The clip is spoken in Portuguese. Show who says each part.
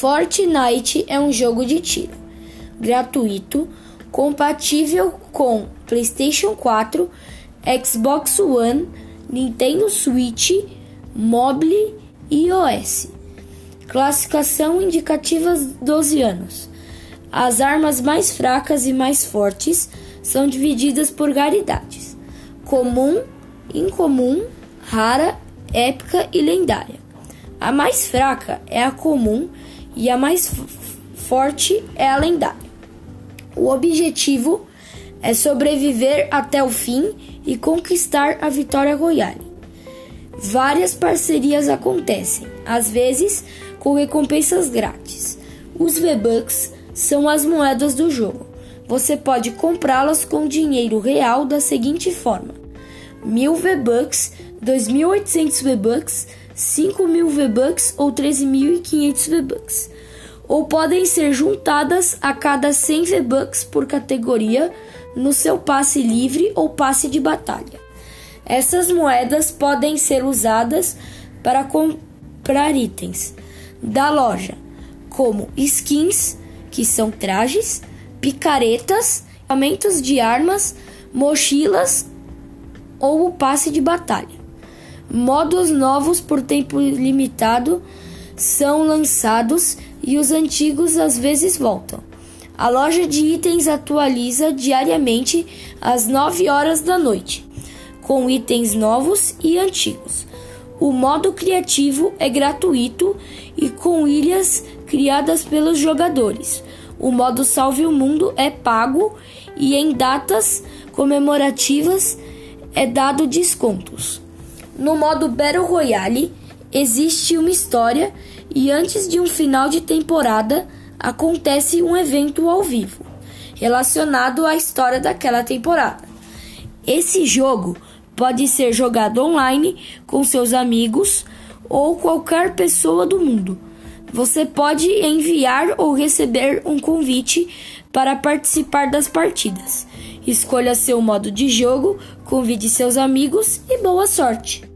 Speaker 1: Fortnite é um jogo de tiro gratuito, compatível com PlayStation 4, Xbox One, Nintendo Switch, Mobile e iOS. Classificação indicativa 12 anos. As armas mais fracas e mais fortes são divididas por raridades: comum, incomum, rara, épica e lendária. A mais fraca é a comum e a mais forte é a lendária. O objetivo é sobreviver até o fim e conquistar a vitória royale. Várias parcerias acontecem, às vezes com recompensas grátis. Os V-Bucks são as moedas do jogo. Você pode comprá-las com dinheiro real da seguinte forma: 1000 V-Bucks, 2800 V-Bucks, 5000 V-Bucks ou 13500 V-Bucks. Ou podem ser juntadas a cada 100 V-Bucks por categoria no seu passe livre ou passe de batalha. Essas moedas podem ser usadas para comprar itens da loja, como skins, que são trajes, picaretas, equipamentos de armas, mochilas ou o passe de batalha. Modos novos por tempo limitado são lançados e os antigos às vezes voltam. A loja de itens atualiza diariamente às 9 horas da noite, com itens novos e antigos. O modo criativo é gratuito e com ilhas criadas pelos jogadores. O modo Salve o Mundo é pago e em datas comemorativas é dado descontos. No modo Battle Royale existe uma história e antes de um final de temporada acontece um evento ao vivo relacionado à história daquela temporada. Esse jogo pode ser jogado online com seus amigos ou qualquer pessoa do mundo. Você pode enviar ou receber um convite para participar das partidas. Escolha seu modo de jogo, convide seus amigos e boa sorte!